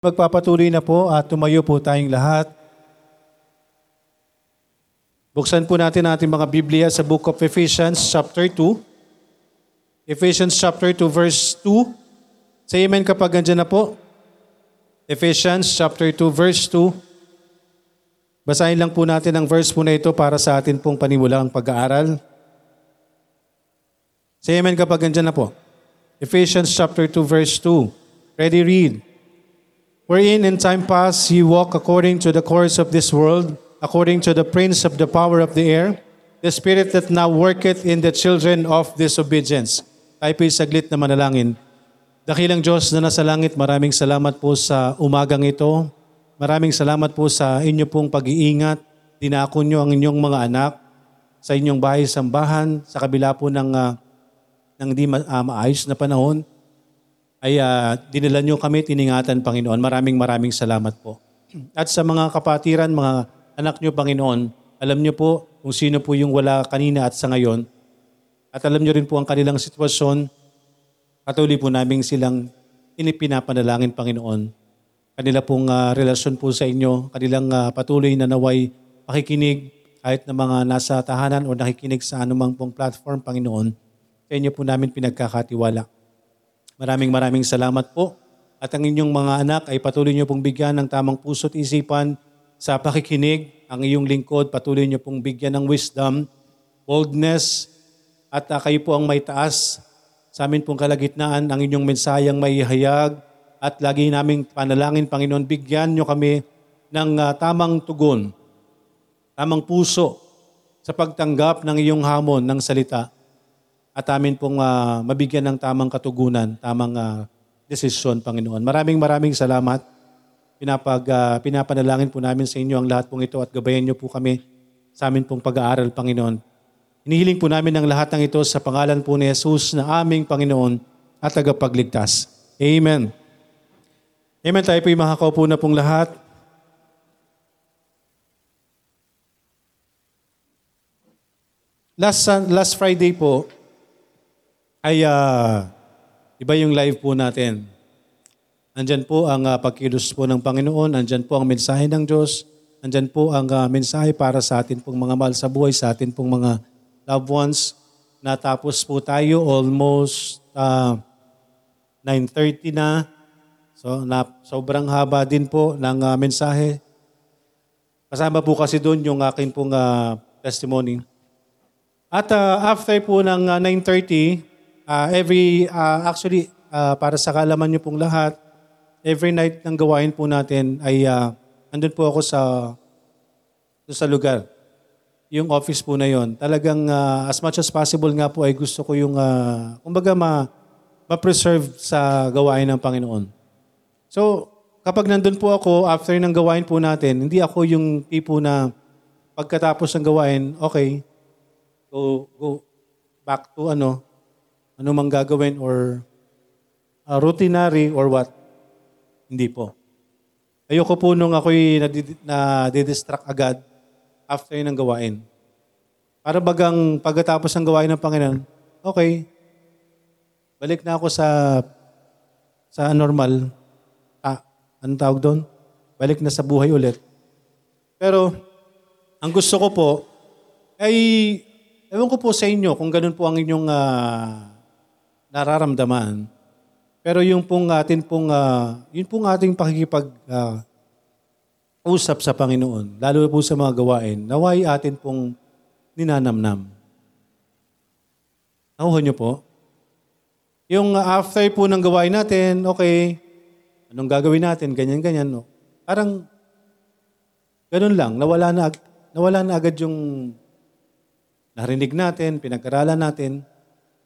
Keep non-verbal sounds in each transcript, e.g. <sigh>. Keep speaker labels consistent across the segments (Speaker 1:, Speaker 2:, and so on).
Speaker 1: Magpapatuloy na po at tumayo po tayong lahat. Buksan po natin ating mga Biblia sa Book of Ephesians chapter 2. Ephesians chapter 2 verse 2. Say amen kapag andyan na po. Ephesians chapter 2 verse 2. Basahin lang po natin ang verse po na ito para sa atin pong panimulang pag-aaral. Say amen kapag andyan na po. Ephesians chapter 2 verse 2. Ready read. Wherein in time past ye walk according to the course of this world, according to the prince of the power of the air, the spirit that now worketh in the children of disobedience. Tayo po'y saglit na manalangin. Dakilang Diyos na nasa langit, maraming salamat po sa umagang ito. Maraming salamat po sa inyo pong pag-iingat. Dinako nyo ang inyong mga anak sa inyong bahay sambahan sa kabila po ng, ah, ng di ma- ah, maayos na panahon ay uh, dinala nyo kami, tiningatan, Panginoon. Maraming maraming salamat po. At sa mga kapatiran, mga anak nyo, Panginoon, alam nyo po kung sino po yung wala kanina at sa ngayon. At alam nyo rin po ang kanilang sitwasyon. Patuloy po namin silang inipinapanalangin, Panginoon. Kanila pong ah, relasyon po sa inyo, kanilang ah, patuloy na naway pakikinig kahit na mga nasa tahanan o nakikinig sa anumang pong platform, Panginoon. Sa inyo po namin pinagkakatiwala. Maraming maraming salamat po. At ang inyong mga anak ay patuloy niyo pong bigyan ng tamang puso't isipan sa pakikinig. Ang iyong lingkod, patuloy niyo pong bigyan ng wisdom, boldness, at ah, kayo po ang may taas sa amin pong kalagitnaan, ang inyong mensayang may hayag at lagi naming panalangin, Panginoon, bigyan niyo kami ng ah, tamang tugon, tamang puso sa pagtanggap ng iyong hamon ng salita at amin pong ah, mabigyan ng tamang katugunan, tamang ah, desisyon, Panginoon. Maraming maraming salamat. Pinapag, ah, pinapanalangin po namin sa inyo ang lahat pong ito at gabayan niyo po kami sa amin pong pag-aaral, Panginoon. Inihiling po namin ang lahat ng ito sa pangalan po ni Jesus na aming Panginoon at tagapagligtas. Amen. Amen. Tayo po yung makakaupo na pong lahat. Last, last Friday po, ay ah, iba yung live po natin. Andyan po ang uh, pagkilos po ng Panginoon, andyan po ang mensahe ng Diyos, andyan po ang ah, mensahe para sa atin pong mga mahal sa buhay, sa atin pong mga loved ones. Natapos po tayo almost ah, 9.30 na. So na, sobrang haba din po ng ah, mensahe. Kasama po kasi doon yung akin pong ah, testimony. At ah, after po ng ah, 9.30, ah, every, ah, actually, ah, para sa kalaman niyo pong lahat, every night ng gawain po natin ay ah, andun po ako sa, sa lugar. Yung office po na yon. Talagang ah, as much as possible nga po ay gusto ko yung, ah, kumbaga ma, ma-preserve sa gawain ng Panginoon. So, kapag nandun po ako, after ng gawain po natin, hindi ako yung tipo na pagkatapos ng gawain, okay, go, go back to ano, ano mang gagawin or uh, routinary or what. Hindi po. Ayoko po nung ako'y nadi- nadidistract agad after ng gawain. Para bagang pagkatapos ng gawain ng Panginoon, okay, balik na ako sa sa normal. Ah, anong tawag doon? Balik na sa buhay ulit. Pero, ang gusto ko po, ay, ewan ko po sa inyo kung ganun po ang inyong ah, nararamdaman. Pero yung pong atin pong, ah, yun pong ating pakikipag ah, usap sa Panginoon, lalo po sa mga gawain, naway atin pong ninanamnam. Nakuha niyo po? Yung after po ng gawain natin, okay, anong gagawin natin, ganyan-ganyan. No? Parang, ganun lang, nawala na, nawala na agad yung narinig natin, pinag-aralan natin.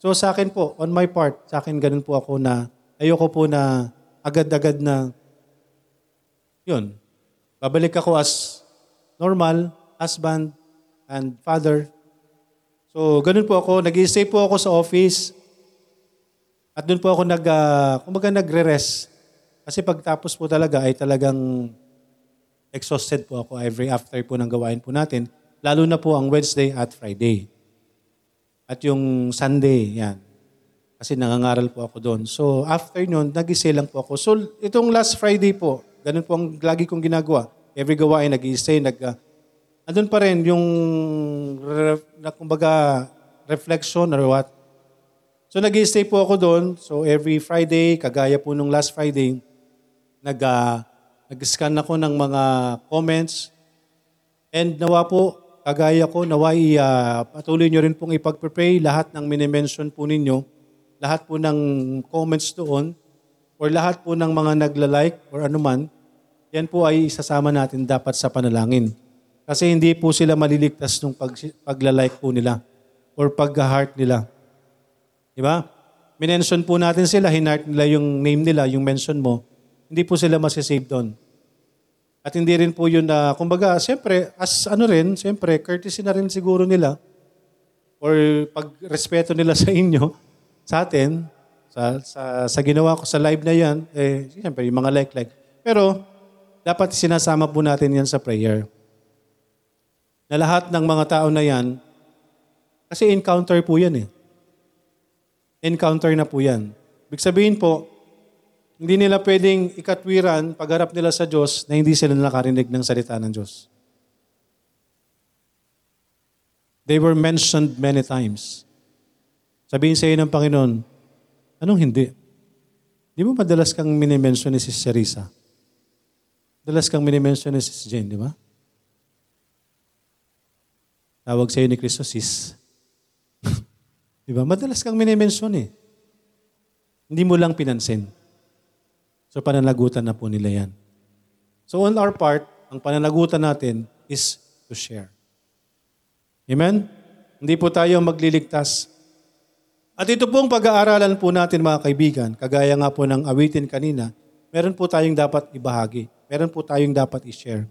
Speaker 1: So sa akin po, on my part, sa akin ganun po ako na, ayoko po na agad-agad na, yun, babalik ako as normal, husband, and father. So ganun po ako, nag stay po ako sa office, at doon po ako nag, ah, kumbaga nagre-rest. Kasi pagtapos po talaga ay talagang exhausted po ako every after po ng gawain po natin. Lalo na po ang Wednesday at Friday. At yung Sunday, yan. Kasi nangangaral po ako doon. So after nun, nag-stay lang po ako. So itong last Friday po, ganun po ang lagi kong ginagawa. Every gawain, nag-stay, nag... Uh, andun pa rin yung, re- na, kumbaga, reflection or what. So nag-stay po ako doon. So every Friday, kagaya po nung last Friday, nag, uh, nag-scan ako ng mga comments. And nawa po, kagaya ko, naway uh, patuloy nyo rin pong ipag-pray lahat ng minimension po ninyo, lahat po ng comments doon, or lahat po ng mga nagla-like or anuman, yan po ay isasama natin dapat sa panalangin. Kasi hindi po sila maliligtas nung pag, pagla-like po nila or pag-heart nila. Di ba? Minention po natin sila, hinart nila yung name nila, yung mention mo, hindi po sila masisave doon. At hindi rin po yun na, kumbaga, siyempre, as ano rin, siyempre, courtesy na rin siguro nila or pagrespeto nila <laughs> sa inyo, sa atin, sa, sa, sa ginawa ko sa live na yan, eh, siyempre, yung mga like-like. Pero, dapat sinasama po natin yan sa prayer. Na lahat ng mga tao na yan, kasi encounter po yan eh. Encounter na po yan. Ibig sabihin po, hindi nila pwedeng ikatwiran pagharap nila sa Diyos na hindi sila nakarinig ng salita ng Diyos. They were mentioned many times. Sabihin sa iyo ng Panginoon, anong hindi? Di ba madalas kang minimension ni Sis Charissa? Madalas kang minimension ni Sis Jane, di ba? Tawag sa iyo ni Kristo, Sis. <laughs> di ba? Madalas kang minimension eh. Hindi mo lang pinansin. So pananagutan na po nila yan. So on our part, ang pananagutan natin is to share. Amen? Hindi po tayo magliligtas. At ito pong pag-aaralan po natin mga kaibigan, kagaya nga po ng awitin kanina, meron po tayong dapat ibahagi. Meron po tayong dapat i-share.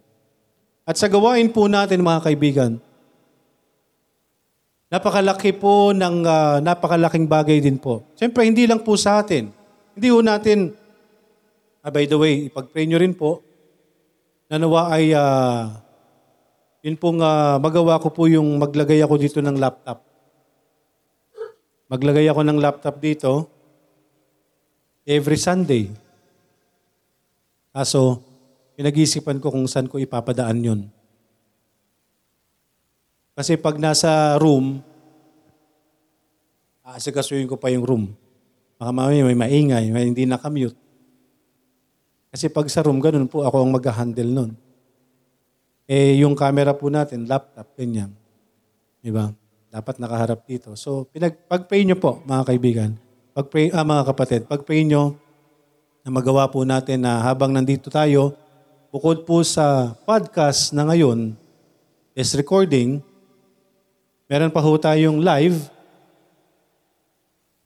Speaker 1: At sa gawain po natin mga kaibigan, napakalaki po ng uh, napakalaking bagay din po. Siyempre, hindi lang po sa atin. Hindi po natin Ah, by the way, ipag-pray nyo rin po na nawa ay uh, yun pong uh, magawa ko po yung maglagay ako dito ng laptop. Maglagay ako ng laptop dito every Sunday. Kaso, pinag-isipan ko kung saan ko ipapadaan yun. Kasi pag nasa room, aasikasuyin ko pa yung room. Baka mamaya may maingay, may hindi nakamute. Kasi pag sa room, ganun po ako ang mag-handle nun. Eh, yung camera po natin, laptop, ganyan. Di ba? Dapat nakaharap dito. So, pinag, pag-pray nyo po, mga kaibigan, pag-pray, ah, mga kapatid, pag-pray nyo na magawa po natin na habang nandito tayo, bukod po sa podcast na ngayon, is recording, meron pa ho tayong live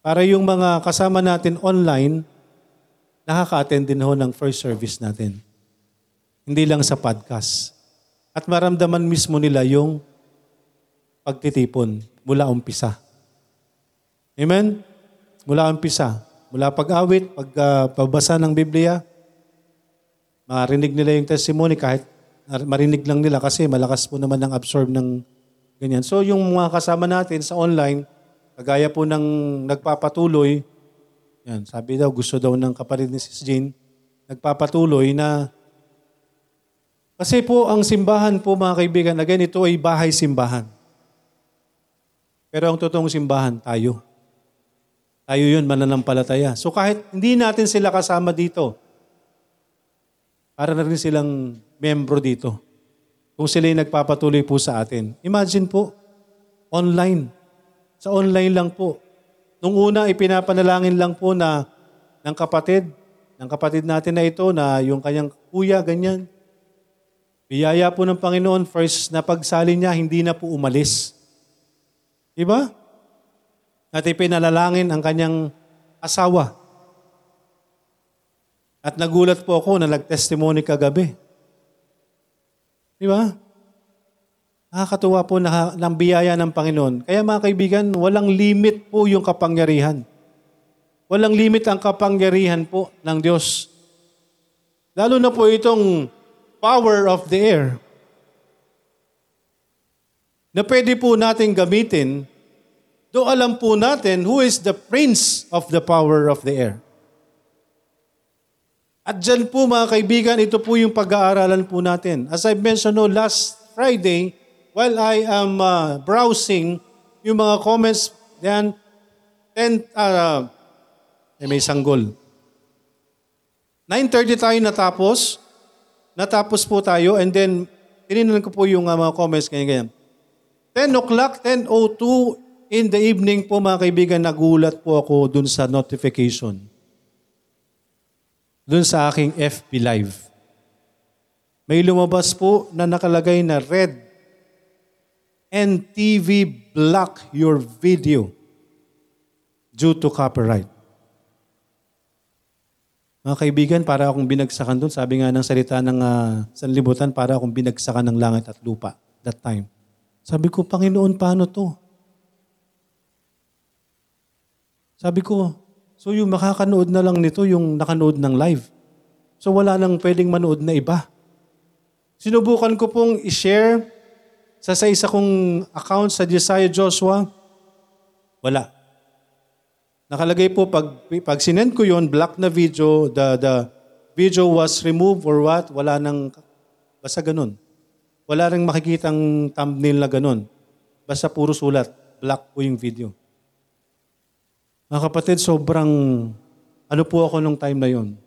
Speaker 1: para yung mga kasama natin online, nakaka-attend din ho ng first service natin. Hindi lang sa podcast. At maramdaman mismo nila yung pagtitipon mula umpisa. Amen? Mula umpisa. Mula pag-awit, pag uh, pagbasa ng Biblia, marinig nila yung testimony kahit marinig lang nila kasi malakas po naman ang absorb ng ganyan. So yung mga kasama natin sa online, kagaya po ng nagpapatuloy, yan, sabi daw, gusto daw ng kapatid ni Sis Jean, nagpapatuloy na kasi po ang simbahan po mga kaibigan, again, ito ay bahay simbahan. Pero ang totoong simbahan, tayo. Tayo yun, mananampalataya. So kahit hindi natin sila kasama dito, para na rin silang membro dito. Kung sila yung nagpapatuloy po sa atin. Imagine po, online. Sa online lang po. Nung una, ipinapanalangin lang po na ng kapatid, ng kapatid natin na ito, na yung kanyang kuya, ganyan. Biyaya po ng Panginoon, first na pagsali niya, hindi na po umalis. Diba? At ipinalalangin ang kanyang asawa. At nagulat po ako na nag-testimony kagabi. Di ba? Nakakatuwa po na, ng biyaya ng Panginoon. Kaya mga kaibigan, walang limit po yung kapangyarihan. Walang limit ang kapangyarihan po ng Diyos. Lalo na po itong power of the air na pwede po natin gamitin Do alam po natin who is the prince of the power of the air. At dyan po mga kaibigan, ito po yung pag-aaralan po natin. As I mentioned no, last Friday, while I am uh, browsing yung mga comments, yan, 10, uh, eh, may sanggol. 9.30 tayo natapos. Natapos po tayo and then tinignan ko po yung uh, mga comments ganyan-ganyan. 10 o'clock, 10.02 in the evening po mga kaibigan, nagulat po ako dun sa notification. Dun sa aking FB Live. May lumabas po na nakalagay na red NTV block your video due to copyright. Mga kaibigan, para akong binagsakan doon. Sabi nga ng salita ng uh, sanlibutan, para akong binagsakan ng langit at lupa that time. Sabi ko, Panginoon, paano to? Sabi ko, so yung makakanood na lang nito, yung nakanood ng live. So wala nang pwedeng manood na iba. Sinubukan ko pong i-share sa sa isa kong account sa Josiah Joshua. Wala. Nakalagay po, pag, pag sinend ko yon black na video, the, the video was removed or what, wala nang, basta ganun. Wala rin makikitang thumbnail na ganun. Basta puro sulat, black po yung video. Mga kapatid, sobrang, ano po ako nung time na yon.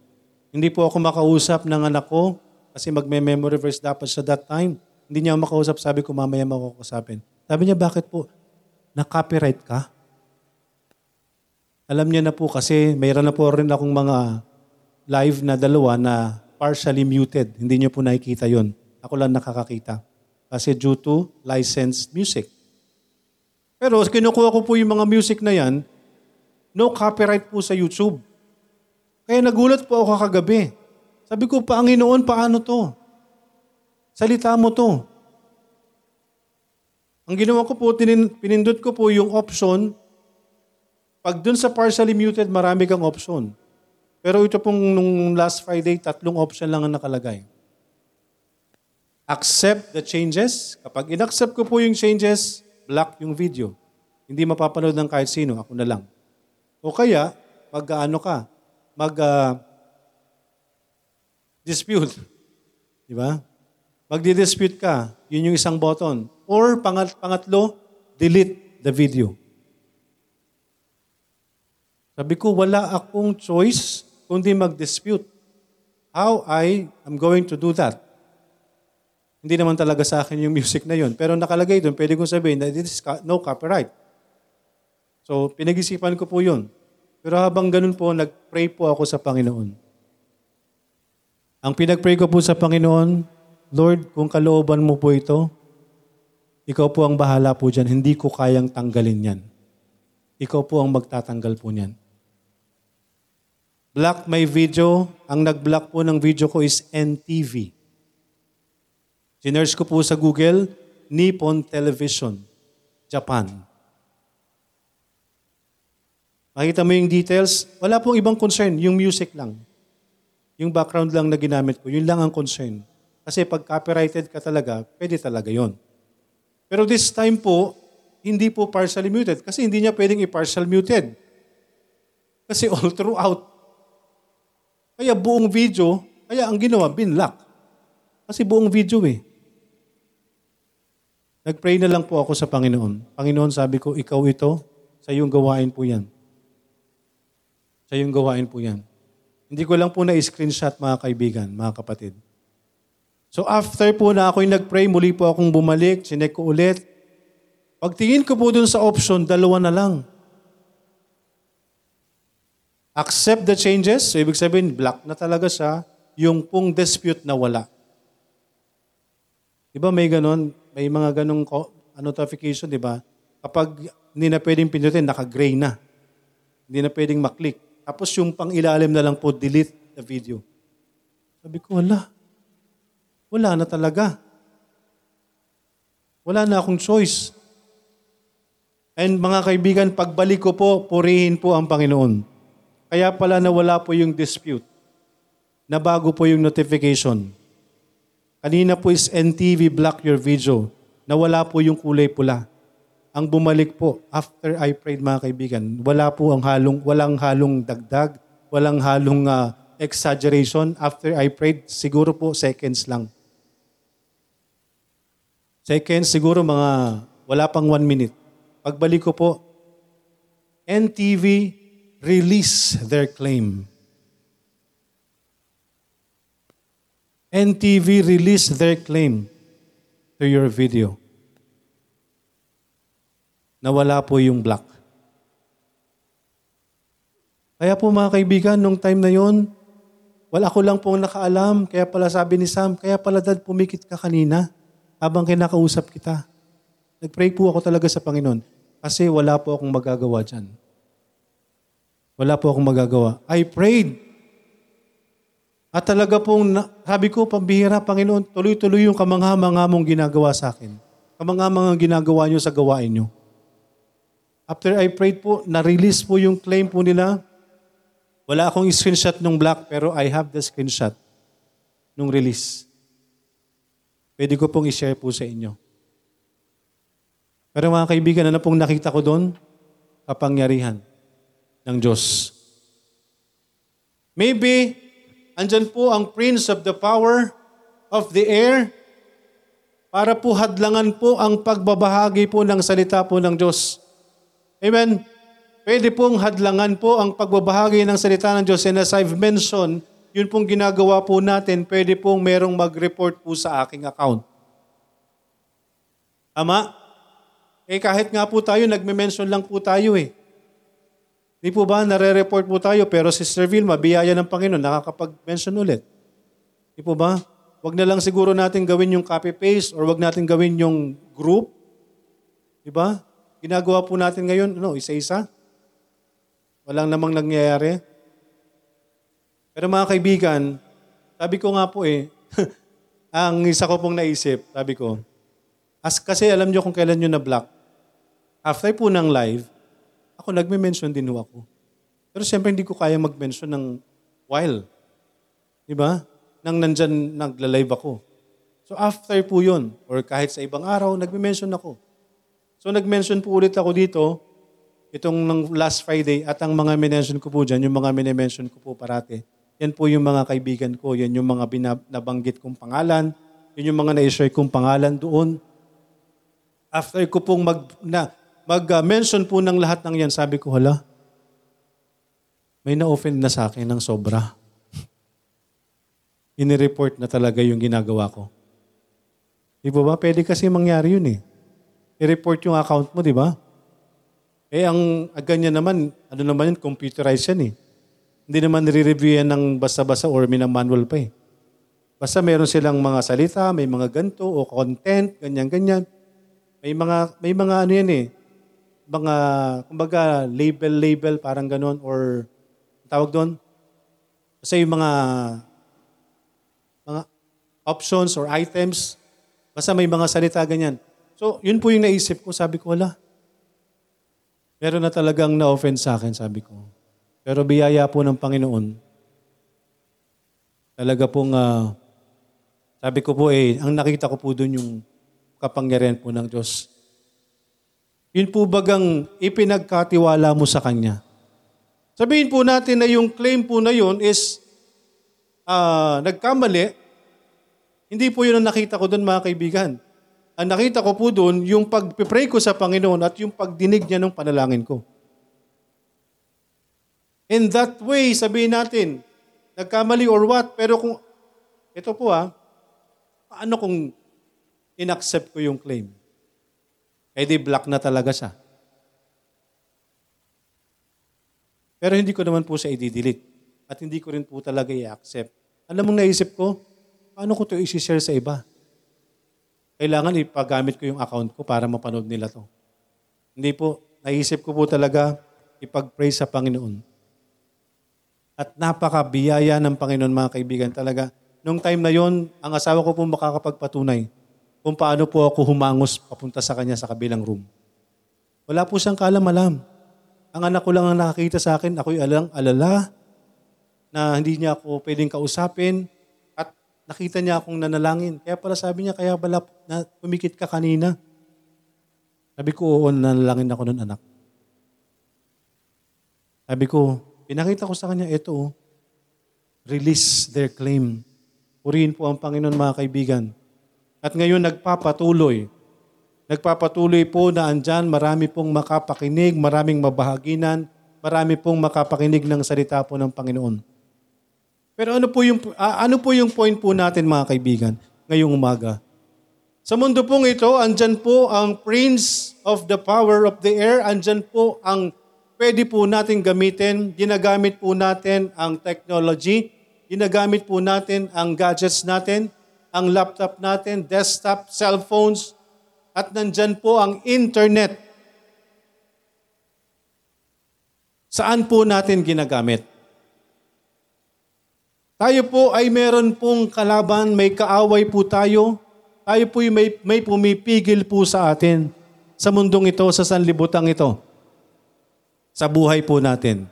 Speaker 1: Hindi po ako makausap ng anak ko, kasi magme-memory verse dapat sa that time. Hindi niya ako makausap, sabi ko mamaya makakausapin. Sabi niya, bakit po? Na-copyright ka? Alam niya na po kasi mayroon na po rin akong mga live na dalawa na partially muted. Hindi niyo po nakikita yon. Ako lang nakakakita. Kasi due to licensed music. Pero kinukuha ko po yung mga music na yan, no copyright po sa YouTube. Kaya nagulat po ako kagabi. Sabi ko, Panginoon, paano to? Salita mo to. Ang ginawa ko po, tinin, pinindot ko po yung option pag dun sa partially muted, marami kang option. Pero ito pong nung last Friday, tatlong option lang ang nakalagay. Accept the changes. Kapag inaccept ko po yung changes, block yung video. Hindi mapapanood ng kahit sino, ako na lang. O kaya, mag-ano ka, mag uh, dispute. <laughs> Di ba? Magdi-dispute ka, yun yung isang button. Or pangat pangatlo, delete the video. Sabi ko, wala akong choice kundi mag-dispute. How I am going to do that? Hindi naman talaga sa akin yung music na yun. Pero nakalagay doon, pwede kong sabihin na this is no copyright. So, pinag-isipan ko po yun. Pero habang ganun po, nag-pray po ako sa Panginoon. Ang pinag-pray ko po sa Panginoon, Lord, kung kalooban mo po ito, ikaw po ang bahala po dyan. Hindi ko kayang tanggalin yan. Ikaw po ang magtatanggal po niyan. Block my video. Ang nag-block po ng video ko is NTV. Sinerge ko po sa Google, Nippon Television, Japan. Makita mo yung details, wala pong ibang concern, yung music lang. Yung background lang na ginamit ko, yun lang ang concern. Kasi pag copyrighted ka talaga, pwede talaga yon. Pero this time po, hindi po partially muted kasi hindi niya pwedeng i-partial muted. Kasi all throughout, kaya buong video, kaya ang ginawa, binlock. Kasi buong video eh. Nagpray na lang po ako sa Panginoon. Panginoon, sabi ko, ikaw ito, sa iyong gawain po yan. Sa iyong gawain po yan. Hindi ko lang po na-screenshot mga kaibigan, mga kapatid. So after po na ako'y nagpray, muli po akong bumalik, sinek ko ulit. Pagtingin ko po dun sa option, dalawa na lang. Accept the changes. So, ibig sabihin, black na talaga siya. Yung pong dispute na wala. Di may ganon? May mga ganong notification, di ba? Kapag hindi na pwedeng pindutin, naka-gray na. Hindi na pwedeng maklik. Tapos yung pang ilalim na lang po, delete the video. Sabi ko, wala. Wala na talaga. Wala na akong choice. And mga kaibigan, pagbalik ko po, purihin po ang Panginoon. Kaya pala nawala po yung dispute. Nabago po yung notification. Kanina po is NTV block your video. Nawala po yung kulay pula. ang bumalik po after I prayed mga kaibigan, wala po ang halong, walang halong dagdag, walang halong ah, exaggeration. After I prayed, siguro po seconds lang. Seconds, siguro mga wala pang one minute. Pagbalik ko po, NTV release their claim. NTV release their claim to your video. Nawala po yung black. Kaya po mga kaibigan, nung time na yon, wala ako lang pong nakaalam. Kaya pala sabi ni Sam, kaya pala dad pumikit ka kanina habang kinakausap kita. Nagpray po ako talaga sa Panginoon kasi wala po akong magagawa dyan. Wala po akong magagawa. I prayed. At talaga pong, sabi ko, pambihira, Panginoon, tuloy-tuloy yung kamangha-mangha mong ginagawa sa akin. Kamangha-mangha ginagawa nyo sa gawain nyo. After I prayed po, na-release po yung claim po nila. Wala akong screenshot nung black, pero I have the screenshot nung release. Pwede ko pong i-share po sa inyo. Pero mga kaibigan, ano pong nakita ko doon? Kapangyarihan ng Diyos. Maybe, andyan po ang Prince of the Power of the Air para po hadlangan po ang pagbabahagi po ng salita po ng Diyos. Amen. Pwede pong hadlangan po ang pagbabahagi ng salita ng Diyos. And as I've mentioned, yun pong ginagawa po natin, pwede pong merong mag-report po sa aking account. Ama? Eh kahit nga po tayo, nagme-mention lang po tayo eh. Di po ba, nare-report po tayo, pero si Sister Vilma, biyaya ng Panginoon, nakakapag-mention ulit. Di po ba? Wag na lang siguro natin gawin yung copy-paste or wag natin gawin yung group. Di ba? Ginagawa po natin ngayon, ano, isa-isa. Walang namang nangyayari. Pero mga kaibigan, sabi ko nga po eh, <laughs> ang isa ko pong naisip, sabi ko, as, kasi alam nyo kung kailan nyo na-block. After po ng live, ako nagme-mention din ho ako. Pero siyempre hindi ko kaya mag-mention ng while. Di ba? Nang nandyan nagla-live ako. So after po yun, or kahit sa ibang araw, nagme-mention ako. So nag-mention po ulit ako dito, itong ng last Friday, at ang mga minention ko po dyan, yung mga minimension ko po parati, yan po yung mga kaibigan ko, yan yung mga binab- nabanggit kong pangalan, yun yung mga na-share kong pangalan doon. After ko pong mag, na, mag-mention po ng lahat ng yan, sabi ko, hala, may na-offend na sa akin ng sobra. <laughs> Inireport na talaga yung ginagawa ko. Di ba ba? Pwede kasi mangyari yun eh. I-report yung account mo, di ba? Eh, ang ganyan naman, ano naman yun, computerized yan eh. Hindi naman nire-review yan ng basta-basta or minamanual pa eh. Basta meron silang mga salita, may mga ganto o content, ganyan-ganyan. May mga, may mga ano yan eh, mga, kumbaga, label-label, parang ganon, or tawag doon. Kasi yung mga, mga options or items, basta may mga salita ganyan. So, yun po yung naisip ko. Sabi ko, wala. Meron na talagang na-offend sa akin, sabi ko. Pero biyaya po ng Panginoon. Talaga pong, ah, sabi ko po eh, ang nakita ko po doon yung kapangyarihan po ng Diyos. Yun po bagang ipinagkatiwala mo sa Kanya. Sabihin po natin na yung claim po na yun is ah, nagkamali. Hindi po yun ang nakita ko doon mga kaibigan. Ang nakita ko po doon, yung pag-pray ko sa Panginoon at yung pagdinig niya ng panalangin ko. In that way, sabihin natin, nagkamali or what, pero kung, ito po ah, paano kung inaccept ko yung claim? Eh di black na talaga siya. Pero hindi ko naman po siya i-delete. At hindi ko rin po talaga i-accept. Alam mong naisip ko, paano ko ito i-share sa iba? Kailangan ipagamit ko yung account ko para mapanood nila to. Hindi po, naisip ko po talaga ipag-pray sa Panginoon. At napakabiyaya ng Panginoon mga kaibigan talaga. Nung time na yon, ang asawa ko po makakapagpatunay kung paano po ako humangos papunta sa kanya sa kabilang room. Wala po siyang kaalam-alam. Ang anak ko lang ang nakakita sa akin, ako'y alang alala na hindi niya ako pwedeng kausapin at nakita niya akong nanalangin. Kaya pala sabi niya, kaya pala na pumikit ka kanina. Sabi ko, oo, nanalangin ako nun, anak. Sabi ko, pinakita ko sa kanya, ito, oh, release their claim. Purihin po ang Panginoon, mga kaibigan. At ngayon, nagpapatuloy. Nagpapatuloy po na andyan, marami pong makapakinig, maraming mabahaginan, marami pong makapakinig ng salita po ng Panginoon. Pero ano po yung, ano po yung point po natin, mga kaibigan, ngayong umaga? Sa mundo pong ito, andyan po ang Prince of the Power of the Air, andyan po ang pwede po natin gamitin, ginagamit po natin ang technology, ginagamit po natin ang gadgets natin, ang laptop natin, desktop, cellphones, at nandyan po ang internet. Saan po natin ginagamit? Tayo po ay meron pong kalaban, may kaaway po tayo. Tayo po may, may pumipigil po sa atin sa mundong ito, sa sanlibutan ito sa buhay po natin.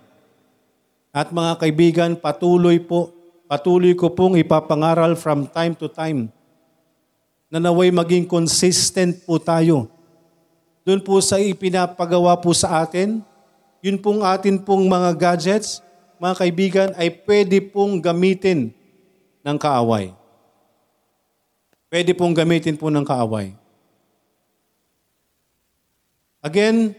Speaker 1: At mga kaibigan, patuloy po, patuloy ko pong ipapangaral from time to time na naway maging consistent po tayo. Doon po sa ipinapagawa po sa atin, yun pong atin pong mga gadgets, mga kaibigan, ay pwede pong gamitin ng kaaway. Pwede pong gamitin po ng kaaway. Again,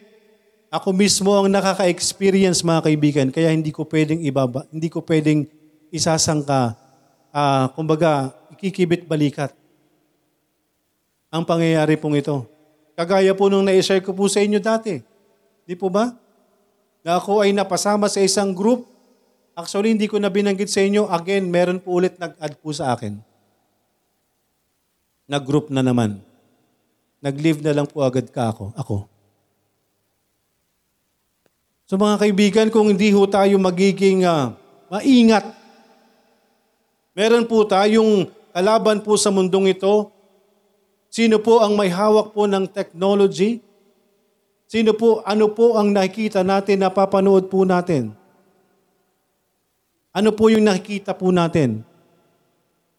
Speaker 1: ako mismo ang nakaka-experience mga kaibigan, kaya hindi ko pwedeng ibaba, hindi ko pwedeng isasangka, uh, kumbaga, ikikibit balikat. Ang pangyayari pong ito. Kagaya po nung na-share ko po sa inyo dati. Di po ba? Na ako ay napasama sa isang group. Actually, hindi ko na binanggit sa inyo. Again, meron po ulit nag-add po sa akin. Nag-group na naman. Nag-leave na lang po agad ka ako. Ako. So mga kaibigan, kung hindi ho tayo magiging uh, maingat, meron po tayong kalaban po sa mundong ito. Sino po ang may hawak po ng technology? Sino po, ano po ang nakikita natin, napapanood po natin? Ano po yung nakikita po natin?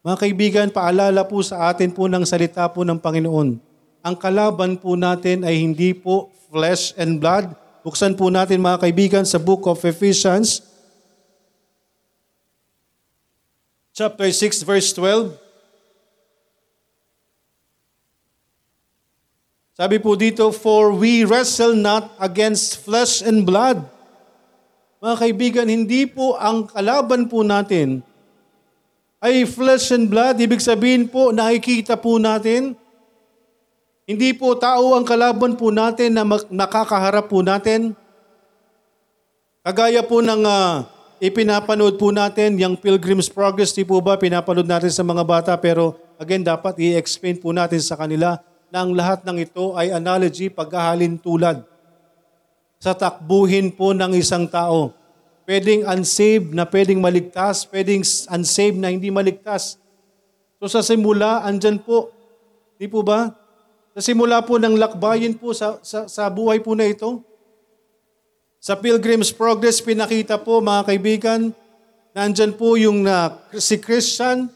Speaker 1: Mga kaibigan, paalala po sa atin po ng salita po ng Panginoon. Ang kalaban po natin ay hindi po flesh and blood, Buksan po natin mga kaibigan sa book of Ephesians, chapter 6, verse 12. Sabi po dito, For we wrestle not against flesh and blood. Mga kaibigan, hindi po ang kalaban po natin ay flesh and blood. Ibig sabihin po, nakikita po natin hindi po tao ang kalaban po natin na nakakaharap po natin. Kagaya po ng uh, ipinapanood po natin, yung Pilgrim's Progress, di po ba pinapanood natin sa mga bata, pero again, dapat i-explain po natin sa kanila na ang lahat ng ito ay analogy, paghahalin tulad sa takbuhin po ng isang tao. Pwedeng unsaved na pwedeng maligtas, pwedeng unsaved na hindi maligtas. So sa simula, andyan po. Di po ba? Sa simula po ng lakbayin po sa, sa, sa buhay po na ito, sa Pilgrim's Progress, pinakita po mga kaibigan, nandyan po yung na, si Christian,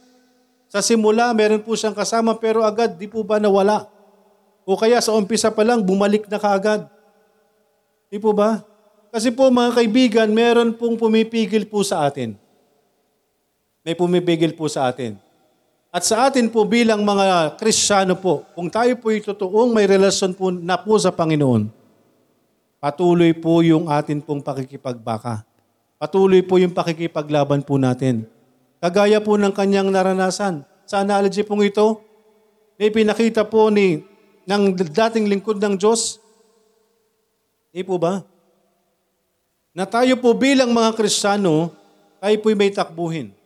Speaker 1: sa simula, meron po siyang kasama, pero agad, di po ba nawala? O kaya sa umpisa pa lang, bumalik na kaagad. Di po ba? Kasi po mga kaibigan, meron pong pumipigil po sa atin. May pumipigil po sa atin. At sa atin po bilang mga Kristiyano po, kung tayo po totoong may relasyon po na po sa Panginoon, patuloy po yung atin pong pakikipagbaka. Patuloy po yung pakikipaglaban po natin. Kagaya po ng kanyang naranasan. Sa analogy pong ito, may pinakita po ni ng dating lingkod ng Diyos. Hindi po ba? Na tayo po bilang mga Kristiyano, tayo po may takbuhin.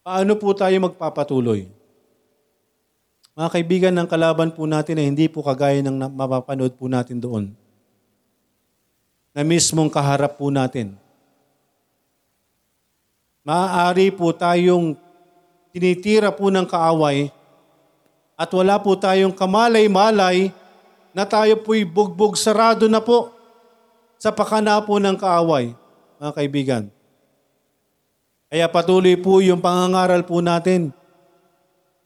Speaker 1: Paano po tayo magpapatuloy? Mga kaibigan ng kalaban po natin ay hindi po kagaya ng mapapanood po natin doon. Na mismong kaharap po natin. Maaari po tayong tinitira po ng kaaway at wala po tayong kamalay-malay na tayo po'y bugbog sarado na po sa pakana po ng kaaway, mga kaibigan. Kaya patuloy po yung pangangaral po natin.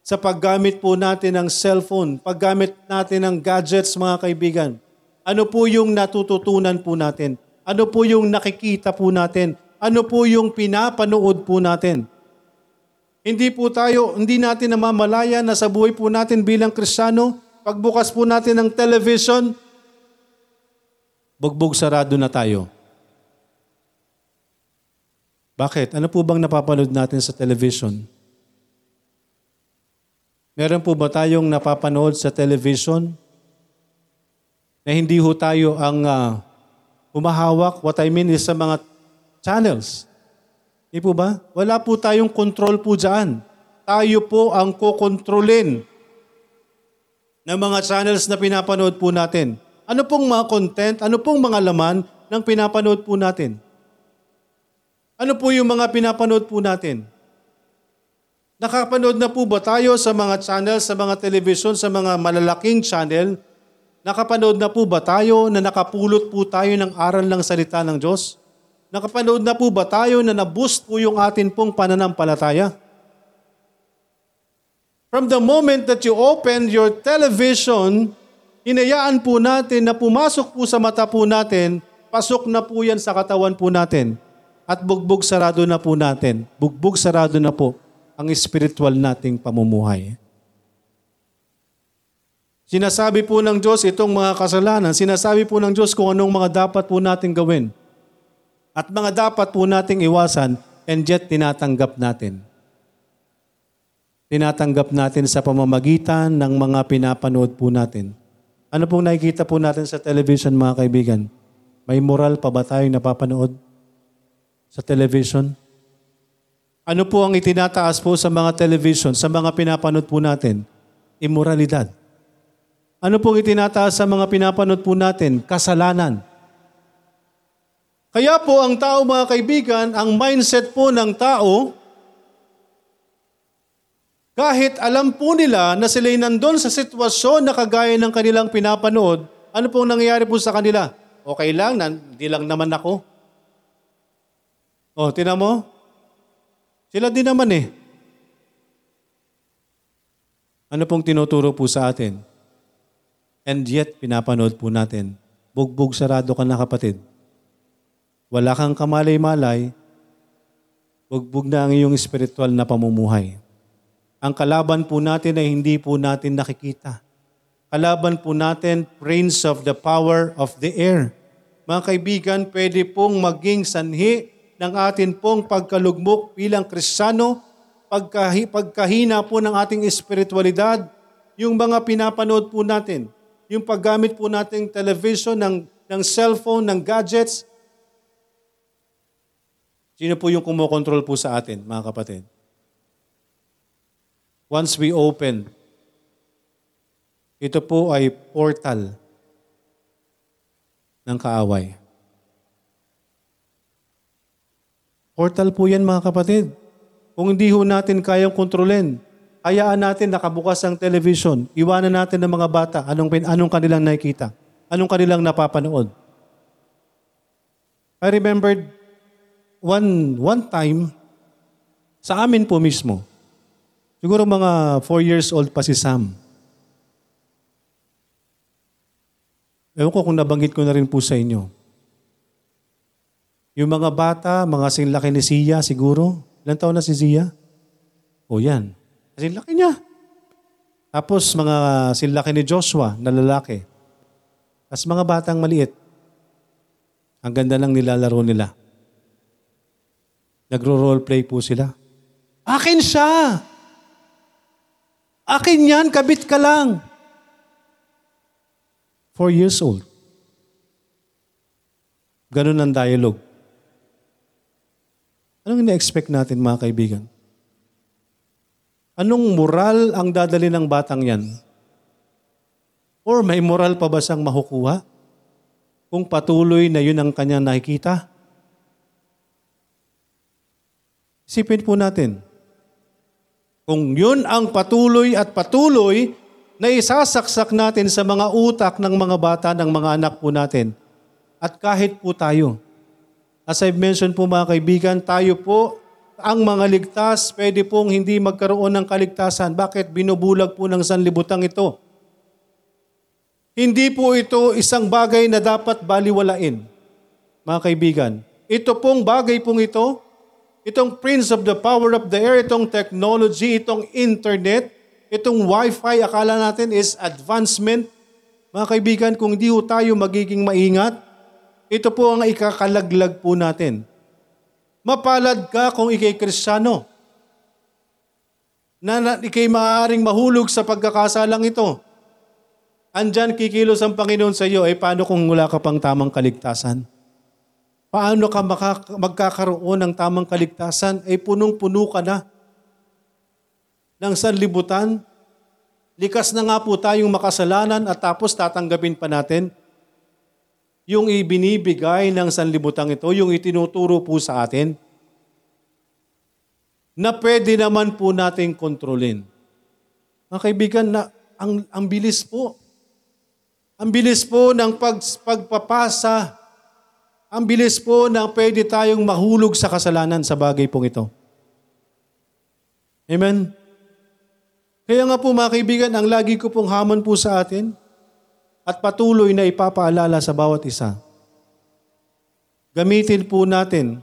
Speaker 1: sa paggamit po natin ng cellphone, paggamit natin ng gadgets mga kaibigan? Ano po yung natututunan po natin? Ano po yung nakikita po natin? Ano po yung pinapanood po natin? Hindi po tayo, hindi natin namamalaya na sa buhay po natin bilang Kristiyano, pagbukas po natin ng television, bugbog sarado na tayo. Bakit? Ano po bang napapanood natin sa television? Meron po ba tayong napapanood sa television na hindi ho tayo ang uh, humahawak? What I mean is sa mga channels. Hindi po ba? Wala po tayong control po dyan. Tayo po ang kukontrolin ng mga channels na pinapanood po natin. Ano pong mga content, ano pong mga laman ng pinapanood po natin? Ano po yung mga pinapanood po natin? Nakapanood na po ba tayo sa mga channel, sa mga television, sa mga malalaking channel? Nakapanood na po ba tayo na nakapulot po tayo ng aral ng salita ng Diyos? Nakapanood na po ba tayo na naboost po yung atin pong pananampalataya? From the moment that you open your television, hinayaan po natin na pumasok po sa mata po natin, pasok na po yan sa katawan po natin. At bugbog sarado na po natin. Bugbog sarado na po ang spiritual nating pamumuhay. Sinasabi po ng Diyos itong mga kasalanan, sinasabi po ng Diyos kung anong mga dapat po natin gawin. At mga dapat po nating iwasan, and yet tinatanggap natin. Tinatanggap natin sa pamamagitan ng mga pinapanood po natin. Ano pong nakikita po natin sa television mga kaibigan? May moral pa ba tayo napapanood? Sa television? Ano po ang itinataas po sa mga television, sa mga pinapanood po natin? Immoralidad. Ano pong itinataas sa mga pinapanood po natin? Kasalanan. Kaya po ang tao mga kaibigan, ang mindset po ng tao, kahit alam po nila na sila'y nandun sa sitwasyon na kagaya ng kanilang pinapanood, ano pong nangyayari po sa kanila? Okay lang, hindi lang naman ako. Oh, tinan mo? Sila din naman eh. Ano pong tinuturo po sa atin? And yet, pinapanood po natin. Bugbog sarado ka na kapatid. Wala kang kamalay-malay, bugbog na ang iyong spiritual na pamumuhay. Ang kalaban po natin ay hindi po natin nakikita. Kalaban po natin, prince of the power of the air. Mga kaibigan, pwede pong maging sanhi ng atin pong pagkalugmok bilang Kristiyano, pagkahi, pagkahina po ng ating espiritualidad, yung mga pinapanood po natin, yung paggamit po nating television, ng, ng cellphone, ng gadgets. Sino po yung kumokontrol po sa atin, mga kapatid? Once we open, ito po ay portal ng kaaway. Portal po yan mga kapatid. Kung hindi ho natin kayang kontrolin, hayaan natin nakabukas ang television, iwanan natin ng mga bata, anong, anong kanilang nakikita, anong kanilang napapanood. I remembered one, one time, sa amin po mismo, siguro mga four years old pa si Sam. Ewan ko kung nabanggit ko na rin po sa inyo. Yung mga bata, mga sinlaki ni Zia siguro. Ilan taon na si Zia? O yan. Sinlaki niya. Tapos mga sinlaki ni Joshua na lalaki. Tapos mga batang maliit. Ang ganda ng nilalaro nila. Nagro-roleplay po sila. Akin siya! Akin yan, kabit ka lang. Four years old. Ganun ang dialogue. Anong ina-expect natin mga kaibigan? Anong moral ang dadali ng batang yan? Or may moral pa ba siyang mahukuha? Kung patuloy na yun ang kanyang nakikita? Isipin po natin. Kung yun ang patuloy at patuloy na isasaksak natin sa mga utak ng mga bata, ng mga anak po natin, at kahit po tayo, As I've mentioned po mga kaibigan, tayo po ang mga ligtas, pwede pong hindi magkaroon ng kaligtasan. Bakit binubulag po ng sanlibutang ito? Hindi po ito isang bagay na dapat baliwalain, mga kaibigan. Ito pong bagay pong ito, itong prince of the power of the air, itong technology, itong internet, itong wifi, akala natin is advancement. Mga kaibigan, kung hindi ho tayo magiging maingat, ito po ang ikakalaglag po natin. Mapalad ka kung ikay kristyano. Na, na ikay maaaring mahulog sa pagkakasalang ito. Andyan kikilos ang Panginoon sa iyo, eh paano kung wala ka pang tamang kaligtasan? Paano ka maka, magkakaroon ng tamang kaligtasan? Eh punong-puno ka na ng sanlibutan. Likas na nga po tayong makasalanan at tapos tatanggapin pa natin yung ibinibigay ng sanlibutan ito, yung itinuturo po sa atin, na pwede naman po nating kontrolin. Mga kaibigan, na, ang, ang bilis po. Ang bilis po ng pag, pagpapasa. Ang bilis po na pwede tayong mahulog sa kasalanan sa bagay pong ito. Amen? Kaya nga po mga kaibigan, ang lagi ko pong hamon po sa atin, at patuloy na ipapaalala sa bawat isa. Gamitin po natin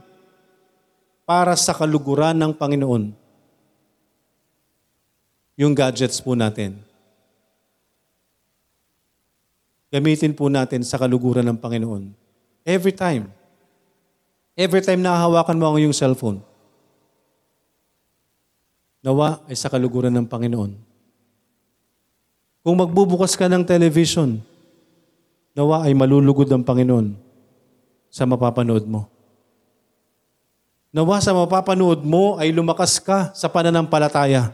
Speaker 1: para sa kaluguran ng Panginoon yung gadgets po natin. Gamitin po natin sa kaluguran ng Panginoon. Every time. Every time na hawakan mo ang iyong cellphone. Nawa ay sa kaluguran ng Panginoon. Kung magbubukas ka ng television, nawa ay malulugod ang Panginoon sa mapapanood mo. Nawa sa mapapanood mo ay lumakas ka sa pananampalataya.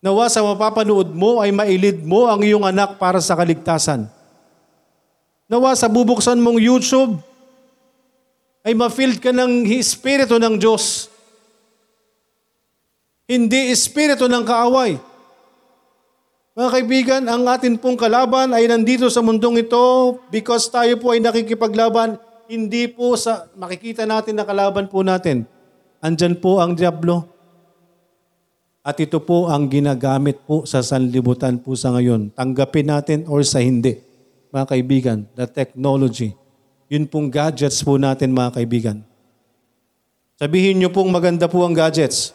Speaker 1: Nawa sa mapapanood mo ay mailid mo ang iyong anak para sa kaligtasan. Nawa sa bubuksan mong YouTube ay ma-filled ka ng Espiritu ng Diyos. Hindi Espiritu ng kaaway. Mga kaibigan, ang atin pong kalaban ay nandito sa mundong ito because tayo po ay nakikipaglaban, hindi po sa makikita natin na kalaban po natin. Andyan po ang Diablo. At ito po ang ginagamit po sa sanlibutan po sa ngayon. Tanggapin natin or sa hindi. Mga kaibigan, the technology. Yun pong gadgets po natin mga kaibigan. Sabihin niyo pong maganda po ang gadgets.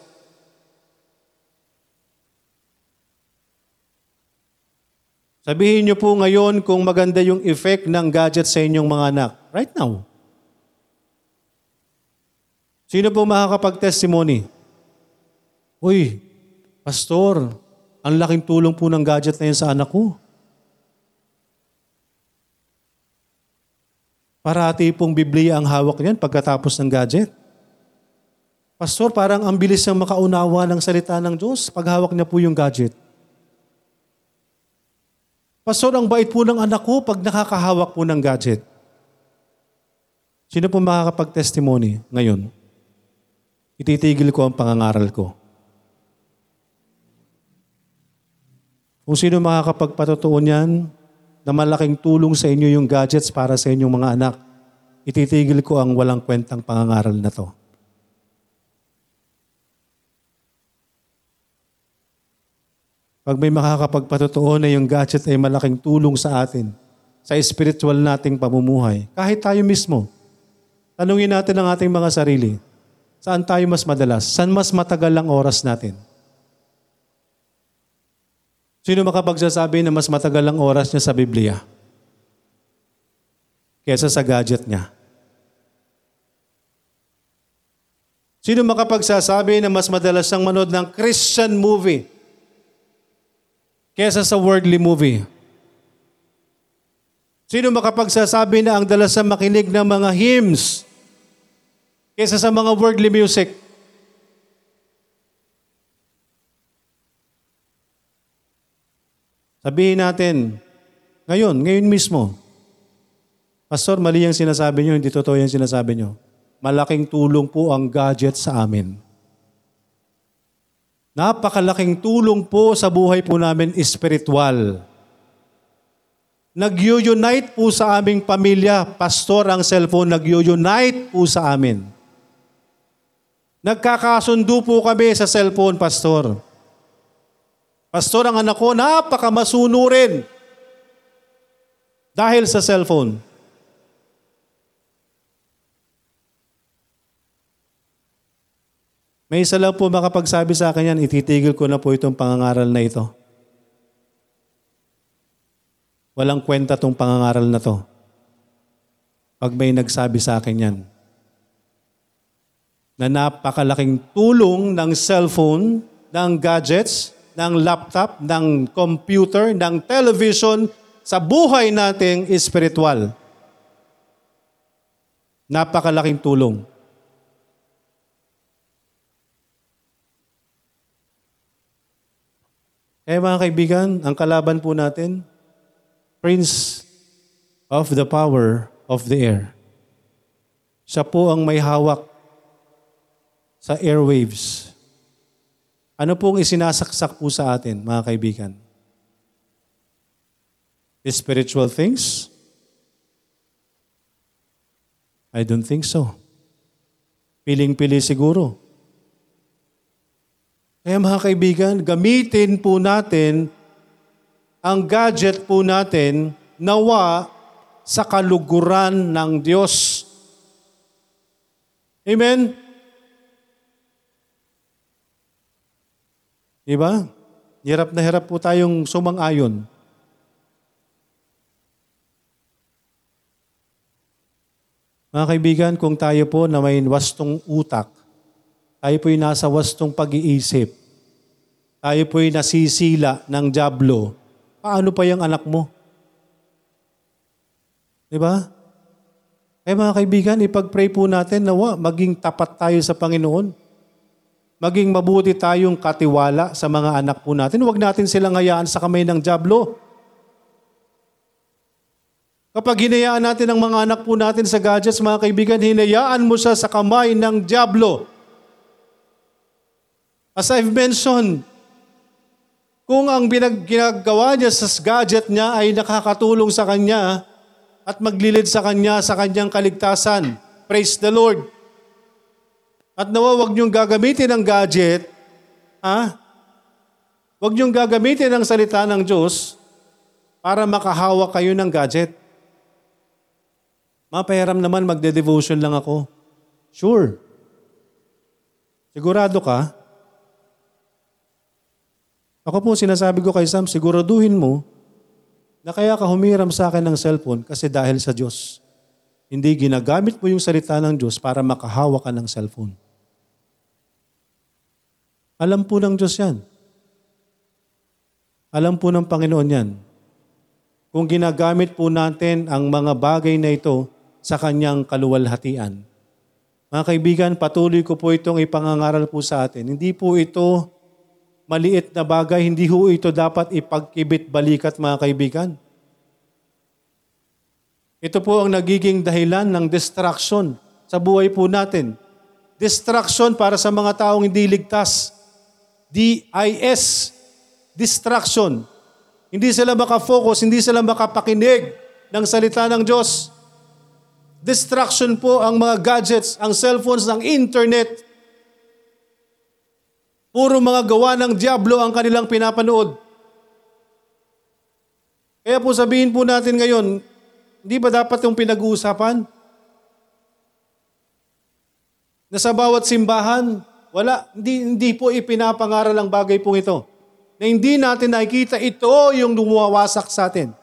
Speaker 1: Sabihin niyo po ngayon kung maganda yung effect ng gadget sa inyong mga anak. Right now. Sino po makakapag-testimony? Uy, pastor, ang laking tulong po ng gadget na yun sa anak ko. Parati pong Biblia ang hawak niyan pagkatapos ng gadget. Pastor, parang ang bilis niyang makaunawa ng salita ng Diyos pag hawak niya po yung gadget. Pastor, ang bait po ng anak ko pag nakakahawak po ng gadget. Sino po makakapag-testimony ngayon? Ititigil ko ang pangangaral ko. Kung sino makakapagpatotoo niyan na malaking tulong sa inyo yung gadgets para sa inyong mga anak, ititigil ko ang walang kwentang pangangaral na to. Pag may makakapagpatotoo na yung gadget ay malaking tulong sa atin, sa spiritual nating pamumuhay, kahit tayo mismo, tanungin natin ang ating mga sarili, saan tayo mas madalas? Saan mas matagal ang oras natin? Sino makapagsasabi na mas matagal ang oras niya sa Biblia? Kesa sa gadget niya. Sino makapagsasabi na mas madalas siyang manood ng Christian movie kesa sa worldly movie? Sino makapagsasabi na ang dalas sa makinig ng mga hymns kesa sa mga worldly music? Sabihin natin, ngayon, ngayon mismo, Pastor, mali yung sinasabi nyo, hindi totoo yung sinasabi nyo. Malaking tulong po ang gadget sa amin. Napakalaking tulong po sa buhay po namin espiritual. Nag-unite po sa aming pamilya. Pastor, ang cellphone nag-unite po sa amin. Nagkakasundo po kami sa cellphone, Pastor. Pastor, ang anak ko, napakamasunurin. Dahil sa cellphone. May isa lang po makapagsabi sa akin yan, ititigil ko na po itong pangangaral na ito. Walang kwenta tong pangangaral na to. Pag may nagsabi sa akin yan, na napakalaking tulong ng cellphone, ng gadgets, ng laptop, ng computer, ng television sa buhay nating espiritual. Napakalaking tulong. Kaya mga kaibigan, ang kalaban po natin, Prince of the power of the air. Siya po ang may hawak sa airwaves. Ano pong isinasaksak po sa atin, mga kaibigan? Spiritual things? I don't think so. Piling-pili siguro. Kaya mga kaibigan, gamitin po natin ang gadget po natin nawa sa kaluguran ng Diyos. Amen? Diba? Hirap na hirap po tayong sumang-ayon. Mga kaibigan, kung tayo po na may wastong utak, tayo po'y nasa wastong pag-iisip, tayo po'y nasisila ng jablo, paano pa yung anak mo? Di ba? Eh mga kaibigan, ipag-pray po natin na wa, maging tapat tayo sa Panginoon. Maging mabuti tayong katiwala sa mga anak po natin. Huwag natin silang hayaan sa kamay ng jablo. Kapag hinayaan natin ang mga anak po natin sa gadgets, mga kaibigan, hinayaan mo siya sa kamay ng Diablo. As I've mentioned, kung ang ginagawa niya sa gadget niya ay nakakatulong sa kanya at maglilid sa kanya sa kanyang kaligtasan, praise the Lord. At nawa, wag niyong gagamitin ang gadget, ha? Huwag niyong gagamitin ang salita ng Diyos para makahawak kayo ng gadget. Mapahiram naman magde-devotion lang ako. Sure. Sigurado ka? Ako po sinasabi ko kay Sam, siguraduhin mo na kaya ka humiram sa akin ng cellphone kasi dahil sa Diyos. Hindi ginagamit mo yung salita ng Diyos para makahawa ka ng cellphone. Alam po ng Diyos yan. Alam po ng Panginoon yan. Kung ginagamit po natin ang mga bagay na ito sa kanyang kaluwalhatian. Mga kaibigan, patuloy ko po itong ipangangaral po sa atin. Hindi po ito maliit na bagay, hindi po ito dapat ipagkibit balikat mga kaibigan. Ito po ang nagiging dahilan ng distraction sa buhay po natin. Distraction para sa mga taong hindi ligtas. D-I-S. Distraction. Hindi sila makafocus, hindi sila makapakinig ng salita ng Diyos. Distraction po ang mga gadgets, ang cellphones, ang internet. Puro mga gawa ng Diablo ang kanilang pinapanood. Kaya po sabihin po natin ngayon, hindi ba dapat yung pinag-uusapan? Na sa bawat simbahan, wala, hindi, hindi po ipinapangaral ang bagay pong ito. Na hindi natin nakikita ito yung lumawasak sa atin.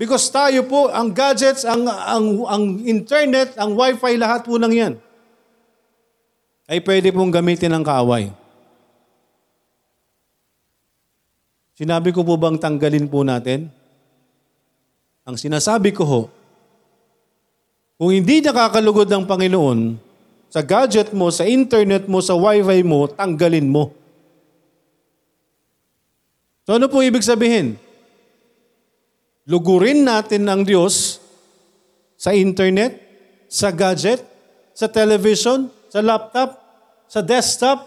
Speaker 1: Because tayo po, ang gadgets, ang, ang, ang internet, ang wifi, lahat po ng yan, ay pwede pong gamitin ng kaaway. Sinabi ko po bang tanggalin po natin? Ang sinasabi ko ho, kung hindi nakakalugod ng Panginoon, sa gadget mo, sa internet mo, sa wifi mo, tanggalin mo. So ano po ibig sabihin? Lugurin natin ang Diyos sa internet, sa gadget, sa television, sa laptop, sa desktop.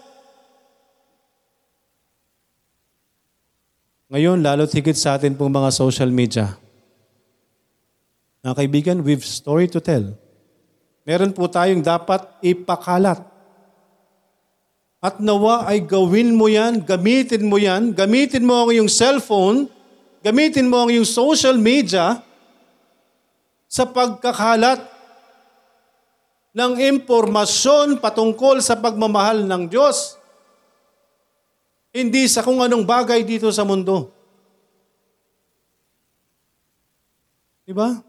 Speaker 1: Ngayon, lalo't higit sa atin pong mga social media. Mga kaibigan, we've story to tell. meron po tayong dapat ipakalat. At nawa ay gawin mo yan, gamitin mo yan, gamitin mo ang iyong cellphone, gamitin mo ang iyong social media sa pagkakalat ng impormasyon patungkol sa pagmamahal ng Diyos. Hindi sa kung anong bagay dito sa mundo. Diba?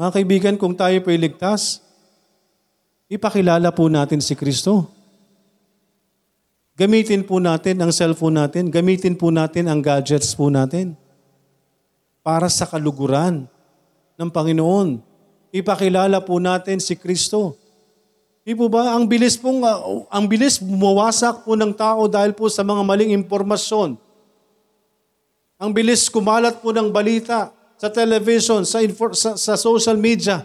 Speaker 1: Mga kaibigan, kung tayo po'y ligtas, ipakilala po natin si Kristo. Gamitin po natin ang cellphone natin, gamitin po natin ang gadgets po natin para sa kaluguran ng Panginoon. Ipakilala po natin si Kristo. Di po ba? Ang bilis pong, uh, ang bilis bumawasak po ng tao dahil po sa mga maling impormasyon. Ang bilis kumalat po ng balita sa television, sa, infor- sa, sa social media.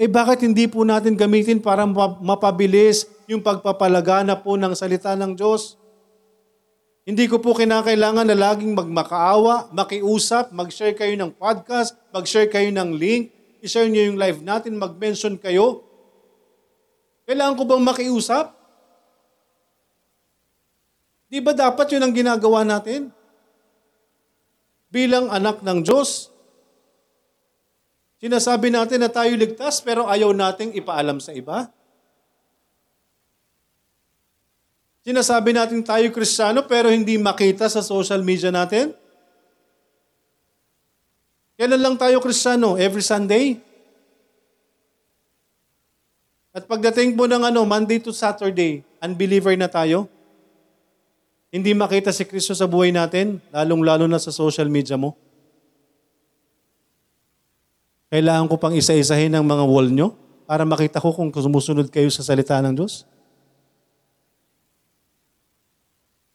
Speaker 1: Eh bakit hindi po natin gamitin para mapabilis yung pagpapalagana po ng salita ng Diyos? Hindi ko po kinakailangan na laging magmakaawa, makiusap, mag-share kayo ng podcast, mag-share kayo ng link, i-share niyo yung live natin, mag-mention kayo. Kailangan ko bang makiusap? Di ba dapat yun ang ginagawa natin? Bilang anak ng Diyos. Sinasabi natin na tayo ligtas pero ayaw nating ipaalam sa iba. Sinasabi natin tayo kristyano pero hindi makita sa social media natin? Kailan lang tayo kristyano? Every Sunday? At pagdating po ng ano, Monday to Saturday, unbeliever na tayo? Hindi makita si Kristo sa buhay natin, lalong-lalo na sa social media mo? Kailangan ko pang isa-isahin ang mga wall nyo para makita ko kung sumusunod kayo sa salita ng Diyos?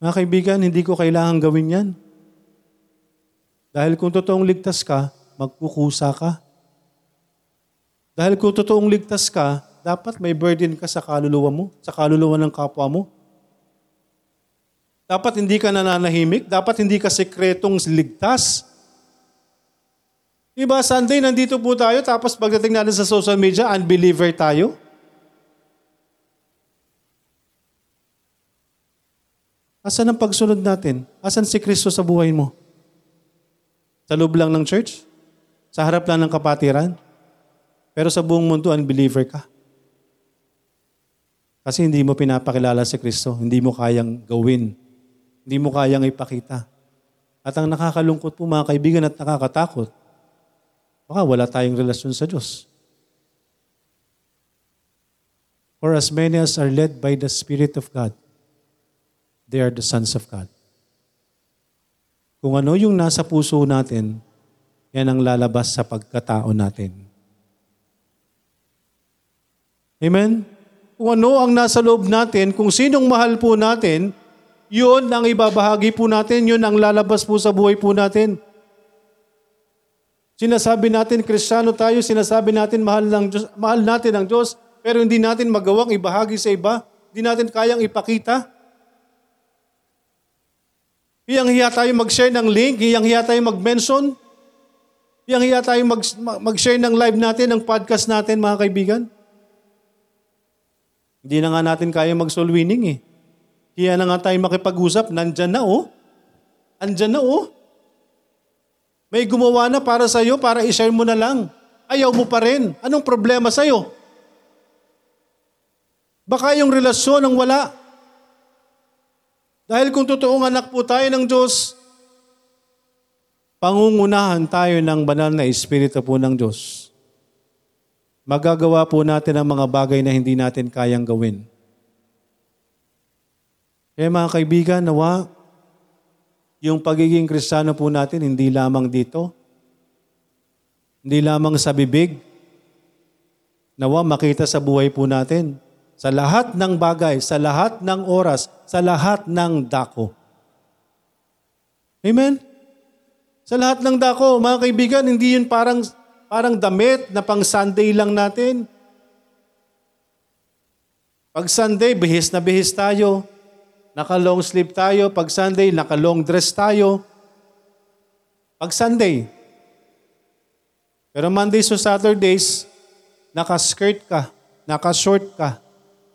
Speaker 1: Mga kaibigan, hindi ko kailangan gawin yan. Dahil kung totoong ligtas ka, magkukusa ka. Dahil kung totoong ligtas ka, dapat may burden ka sa kaluluwa mo, sa kaluluwa ng kapwa mo. Dapat hindi ka nananahimik, dapat hindi ka sekretong ligtas. Diba, Sunday, nandito po tayo, tapos pagdating natin sa social media, unbeliever tayo. Asan ang pagsunod natin? Asan si Kristo sa buhay mo? Sa loob lang ng church? Sa harap lang ng kapatiran? Pero sa buong mundo, unbeliever ka. Kasi hindi mo pinapakilala si Kristo. Hindi mo kayang gawin. Hindi mo kayang ipakita. At ang nakakalungkot po mga kaibigan at nakakatakot, baka wala tayong relasyon sa Diyos. For as many as are led by the Spirit of God, they are the sons of God. Kung ano yung nasa puso natin, yan ang lalabas sa pagkatao natin. Amen? Kung ano ang nasa loob natin, kung sinong mahal po natin, yun ang ibabahagi po natin, yun ang lalabas po sa buhay po natin. Sinasabi natin, kristyano tayo, sinasabi natin, mahal, ng Diyos, mahal natin ang Diyos, pero hindi natin magawang ibahagi sa iba, hindi natin kayang ipakita. Hiyang-hiya tayo mag-share ng link, hiyang-hiya tayo mag-mention, hiyang-hiya tayo mag- mag-share ng live natin, ng podcast natin, mga kaibigan. Hindi na nga natin kaya mag-soul winning eh. Hiya na nga tayo makipag-usap, nandyan na oh. Andyan na oh. May gumawa na para sa iyo, para i-share mo na lang. Ayaw mo pa rin. Anong problema sa iyo? Baka yung relasyon ang wala. Dahil kung totoong anak po tayo ng Diyos, pangungunahan tayo ng banal na Espiritu po ng Diyos. Magagawa po natin ang mga bagay na hindi natin kayang gawin. Kaya mga kaibigan, nawa, yung pagiging kristyano po natin, hindi lamang dito, hindi lamang sa bibig, nawa makita sa buhay po natin sa lahat ng bagay, sa lahat ng oras, sa lahat ng dako. Amen? Sa lahat ng dako, mga kaibigan, hindi yun parang, parang damit na pang Sunday lang natin. Pag Sunday, bihis na bihis tayo. Naka-long sleeve tayo. Pag Sunday, naka-long dress tayo. Pag Sunday. Pero Mondays to Saturdays, naka-skirt ka, naka-short ka,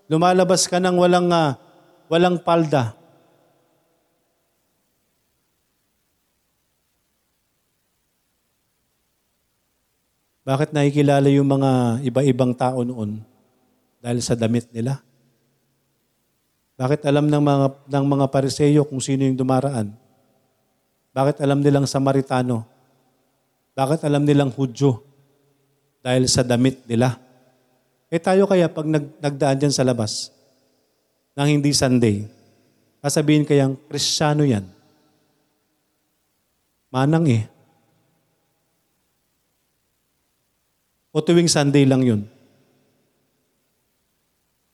Speaker 1: lumalabas ka ng walang, ah, walang palda. Bakit nakikilala yung mga iba-ibang tao noon? Dahil sa damit nila. Bakit alam ng mga, ng mga pariseyo kung sino yung dumaraan? Bakit alam nilang Samaritano? Bakit alam nilang Hudyo? Dahil sa damit nila. Eh tayo kaya pag nag, nagdaan dyan sa labas, nang hindi Sunday, sasabihin kayang, Kristyano yan. Manang eh. O tuwing Sunday lang yun.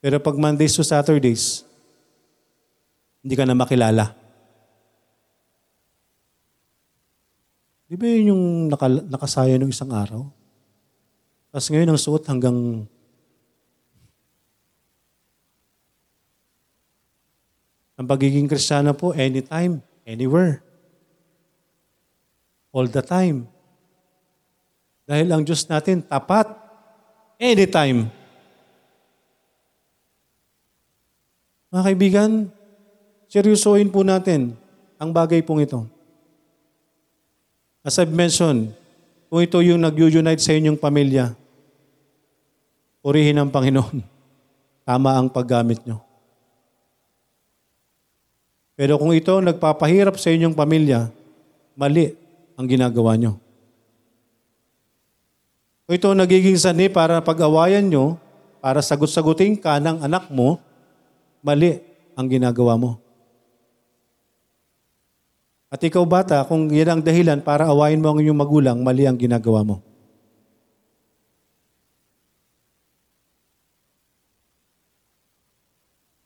Speaker 1: Pero pag Mondays to Saturdays, hindi ka na makilala. Di ba yun yung naka, nakasaya ng isang araw? Tapos ngayon ang suot hanggang ang pagiging kristyano po anytime, anywhere. All the time. Dahil ang Diyos natin tapat anytime. Mga kaibigan, seryosohin po natin ang bagay pong ito. As I've mentioned, kung ito yung nag-unite sa inyong pamilya, purihin ang Panginoon. <laughs> Tama ang paggamit nyo. Pero kung ito nagpapahirap sa inyong pamilya, mali ang ginagawa nyo. Kung ito nagiging sani para pag-awayan nyo, para sagot-sagutin ka ng anak mo, mali ang ginagawa mo. At ikaw bata, kung yan ang dahilan para awayin mo ang iyong magulang, mali ang ginagawa mo.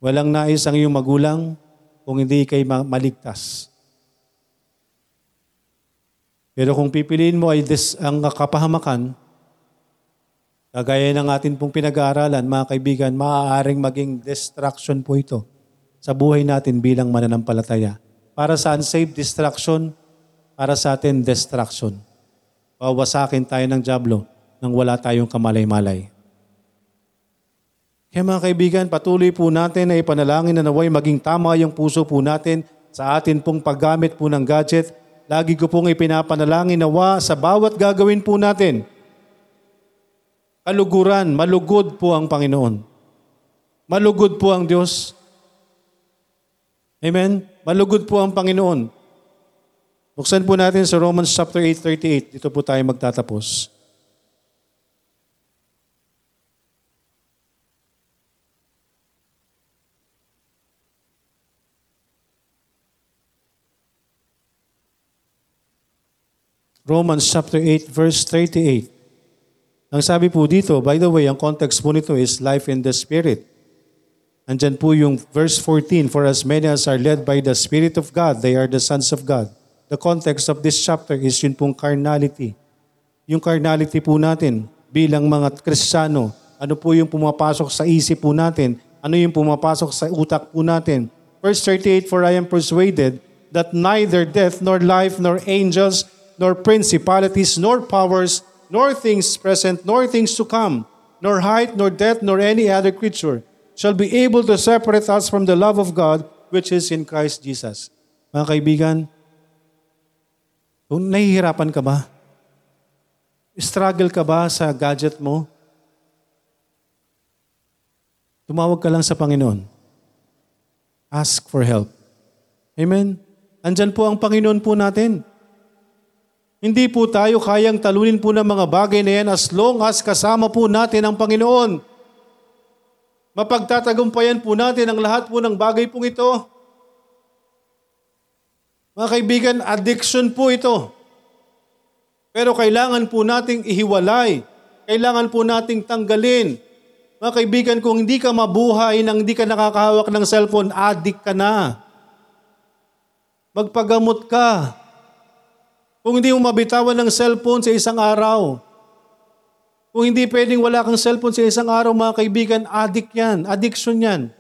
Speaker 1: Walang nais ang iyong magulang kung hindi kay maligtas. Pero kung pipiliin mo ay des, ang kapahamakan, kagaya ng atin pong pinag-aaralan, mga kaibigan, maaaring maging distraction po ito sa buhay natin bilang mananampalataya. Para sa unsaved distraction, para sa atin distraction. Pawasakin tayo ng Diablo nang wala tayong kamalay-malay. Kaya mga kaibigan, patuloy po natin na ipanalangin na naway maging tama yung puso po natin sa atin pong paggamit po ng gadget. Lagi ko pong ipinapanalangin nawa sa bawat gagawin po natin. Kaluguran, malugod po ang Panginoon. Malugod po ang Diyos. Amen? Malugod po ang Panginoon. Buksan po natin sa Romans chapter 8:38. Dito po tayo magtatapos. Romans chapter 8 verse 38. Ang sabi po dito, by the way, ang context po nito is life in the Spirit. Andyan po yung verse 14, For as many as are led by the Spirit of God, they are the sons of God. The context of this chapter is yun pong carnality. Yung carnality po natin bilang mga Kristiyano, ano po yung pumapasok sa isip po natin, ano yung pumapasok sa utak po natin. Verse 38, For I am persuaded that neither death, nor life, nor angels, nor principalities, nor powers, nor things present, nor things to come, nor height, nor depth, nor any other creature shall be able to separate us from the love of God which is in Christ Jesus. Mga kaibigan, kung nahihirapan ka ba? Struggle ka ba sa gadget mo? Tumawag ka lang sa Panginoon. Ask for help. Amen? Andyan po ang Panginoon po natin. Hindi po tayo kayang talunin po ng mga bagay na yan as long as kasama po natin ang Panginoon. Mapagtatagumpayan po natin ang lahat po ng bagay pong ito. Mga kaibigan, addiction po ito. Pero kailangan po nating ihiwalay. Kailangan po nating tanggalin. Mga kaibigan, kung hindi ka mabuhay nang hindi ka nakakahawak ng cellphone, addict ka na. Magpagamot ka. Kung hindi mo mabitawan ng cellphone sa isang araw, kung hindi pwedeng wala kang cellphone sa isang araw, mga kaibigan, addict yan. Addiction yan.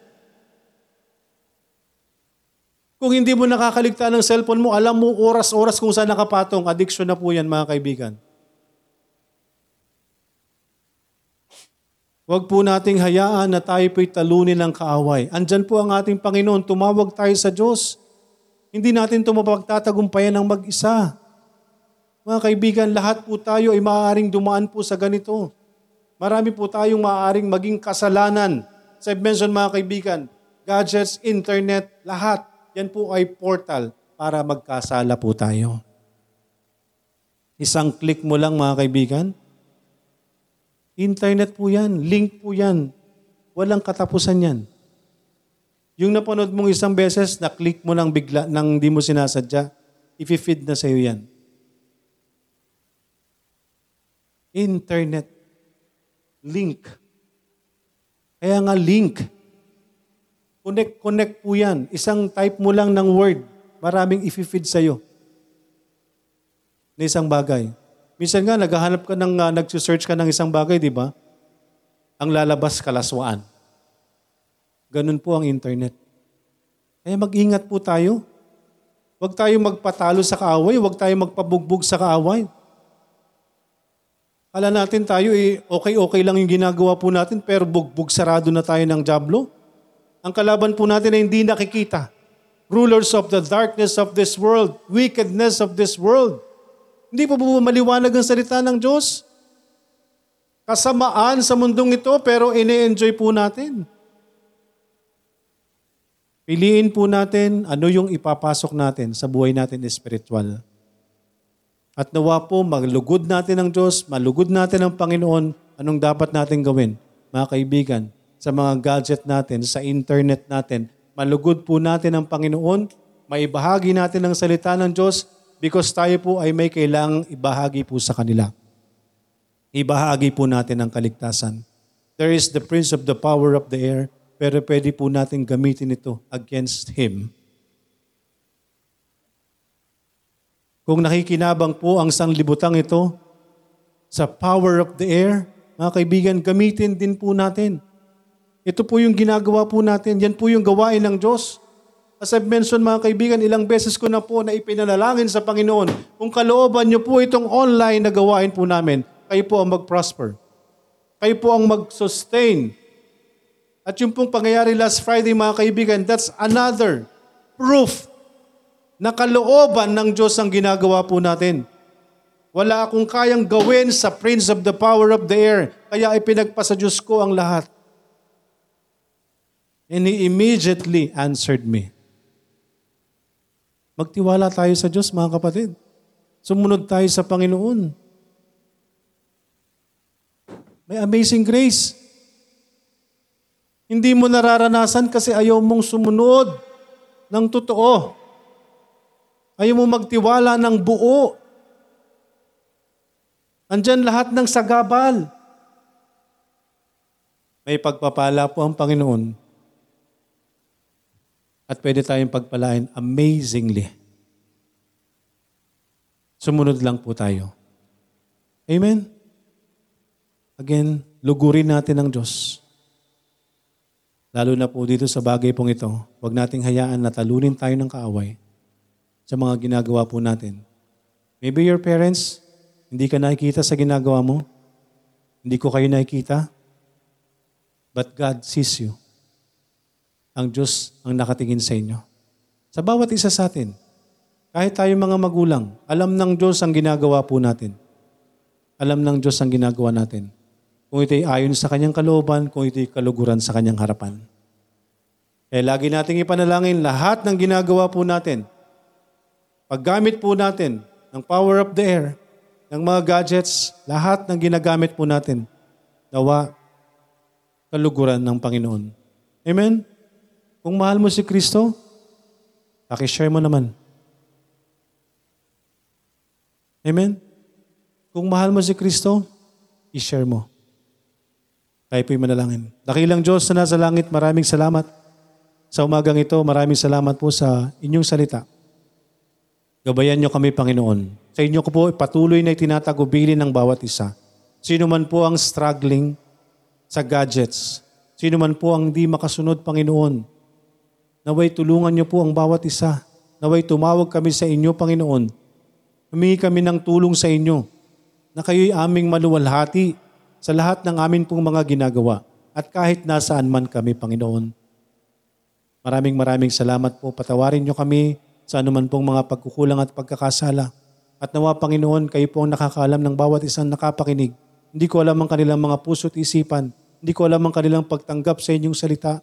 Speaker 1: Kung hindi mo nakakaligtaan ng cellphone mo, alam mo oras-oras kung saan nakapatong. Addiction na po yan, mga kaibigan. Huwag po nating hayaan na tayo po'y talunin ng kaaway. Andyan po ang ating Panginoon, tumawag tayo sa Diyos. Hindi natin ito mapagtatagumpayan ng mag-isa. Mga kaibigan, lahat po tayo ay maaaring dumaan po sa ganito. Marami po tayong maaaring maging kasalanan. Sa mention mga kaibigan, gadgets, internet, lahat. Yan po ay portal para magkasala po tayo. Isang click mo lang mga kaibigan, Internet po yan, link po yan. Walang katapusan yan. Yung napanood mong isang beses, na-click mo lang bigla, nang di mo sinasadya, i-feed na sa'yo yan. Internet. Link. Kaya nga link. Connect, connect po yan. Isang type mo lang ng word, maraming i-feed sa'yo. Na isang bagay. Minsan nga, naghahanap ka ng, uh, nagsisearch ka ng isang bagay, di ba? Ang lalabas kalaswaan. Ganun po ang internet. Kaya mag-ingat po tayo. Huwag tayo magpatalo sa kaaway, huwag tayo magpabugbog sa kaaway. Kala natin tayo, eh, okay-okay lang yung ginagawa po natin, pero bugbog sarado na tayo ng jablo. Ang kalaban po natin ay hindi nakikita. Rulers of the darkness of this world, wickedness of this world. Hindi po po maliwanag ang salita ng Diyos. Kasamaan sa mundong ito pero ine-enjoy po natin. Piliin po natin ano yung ipapasok natin sa buhay natin espiritual. At nawa po maglugod natin ang Diyos, malugod natin ang Panginoon, anong dapat natin gawin? Mga kaibigan, sa mga gadget natin, sa internet natin, malugod po natin ang Panginoon, maibahagi natin ang salita ng Diyos, because tayo po ay may kailangang ibahagi po sa kanila. Ibahagi po natin ang kaligtasan. There is the prince of the power of the air, pero pwede po natin gamitin ito against him. Kung nakikinabang po ang sanglibutang ito sa power of the air, mga kaibigan, gamitin din po natin. Ito po yung ginagawa po natin. Yan po yung gawain ng Diyos. As I've mentioned mga kaibigan, ilang beses ko na po na ipinanalangin sa Panginoon, kung kalooban niyo po itong online na gawain po namin, kayo po ang mag-prosper. Kayo po ang mag-sustain. At yung pong pangyayari last Friday mga kaibigan, that's another proof na kalooban ng Diyos ang ginagawa po natin. Wala akong kayang gawin sa Prince of the Power of the Air, kaya ipinagpasa Diyos ko ang lahat. And He immediately answered me. Magtiwala tayo sa Diyos, mga kapatid. Sumunod tayo sa Panginoon. May amazing grace. Hindi mo nararanasan kasi ayaw mong sumunod ng totoo. Ayaw mo magtiwala ng buo. Andyan lahat ng sagabal. May pagpapala po ang Panginoon at pwede tayong pagpalain amazingly. Sumunod lang po tayo. Amen? Again, lugurin natin ang Diyos. Lalo na po dito sa bagay pong ito, huwag nating hayaan na talunin tayo ng kaaway sa mga ginagawa po natin. Maybe your parents, hindi ka nakikita sa ginagawa mo. Hindi ko kayo nakikita. But God sees you ang Diyos ang nakatingin sa inyo. Sa bawat isa sa atin, kahit tayo mga magulang, alam ng Diyos ang ginagawa po natin. Alam ng Diyos ang ginagawa natin. Kung ito'y ayon sa kanyang kalooban, kung ito'y kaluguran sa kanyang harapan. Eh, lagi nating ipanalangin lahat ng ginagawa po natin. Paggamit po natin ng power of the air, ng mga gadgets, lahat ng ginagamit po natin, nawa kaluguran ng Panginoon. Amen? Kung mahal mo si Kristo, pakishare mo naman. Amen? Kung mahal mo si Kristo, i-share mo. Tayo po'y manalangin. Dakilang Diyos na nasa langit, maraming salamat. Sa umagang ito, maraming salamat po sa inyong salita. Gabayan niyo kami, Panginoon. Sa inyo ko po patuloy na itinatagubilin ng bawat isa. Sino man po ang struggling sa gadgets, sino man po ang di makasunod, Panginoon, Naway tulungan niyo po ang bawat isa. Naway tumawag kami sa inyo, Panginoon. Humingi kami ng tulong sa inyo na kayo'y aming maluwalhati sa lahat ng amin pong mga ginagawa at kahit nasaan man kami, Panginoon. Maraming maraming salamat po. Patawarin niyo kami sa anuman pong mga pagkukulang at pagkakasala. At nawa, Panginoon, kayo po ang nakakaalam ng bawat isang nakapakinig. Hindi ko alam ang kanilang mga puso't isipan. Hindi ko alam ang kanilang pagtanggap sa inyong salita.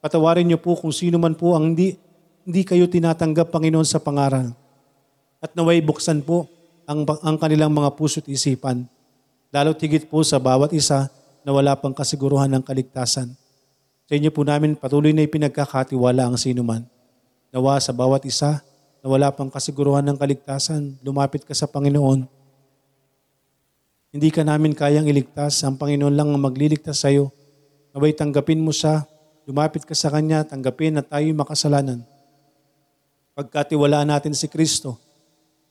Speaker 1: Patawarin niyo po kung sino man po ang hindi, hindi kayo tinatanggap, Panginoon, sa pangaral. At naway buksan po ang, ang kanilang mga puso't isipan. Lalo tigit po sa bawat isa na wala pang kasiguruhan ng kaligtasan. Sa inyo po namin patuloy na ipinagkakatiwala ang sinuman. Nawa sa bawat isa na wala pang kasiguruhan ng kaligtasan, lumapit ka sa Panginoon. Hindi ka namin kayang iligtas, ang Panginoon lang ang magliligtas sa iyo. Naway tanggapin mo siya, lumapit ka sa Kanya, tanggapin na tayo'y makasalanan. Pagkatiwalaan natin si Kristo,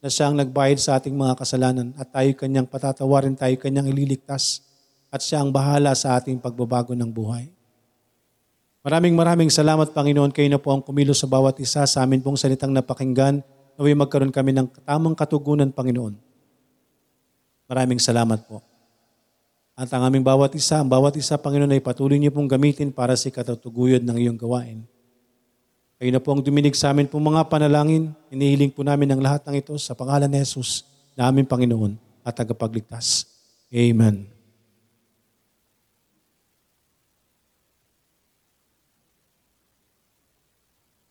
Speaker 1: na siya ang nagbayad sa ating mga kasalanan at tayo kanyang patatawarin, tayo kanyang ililigtas at siya ang bahala sa ating pagbabago ng buhay. Maraming maraming salamat Panginoon kayo na po ang kumilos sa bawat isa sa amin pong salitang napakinggan naway magkaroon kami ng tamang katugunan Panginoon. Maraming salamat po. At ang aming bawat isa, ang bawat isa Panginoon ay patuloy niyo pong gamitin para sa katatuguyod ng iyong gawain. Kayo na po ang duminig sa amin po mga panalangin. Inihiling po namin ang lahat ng ito sa pangalan ni Jesus na aming Panginoon at tagapagligtas. Amen.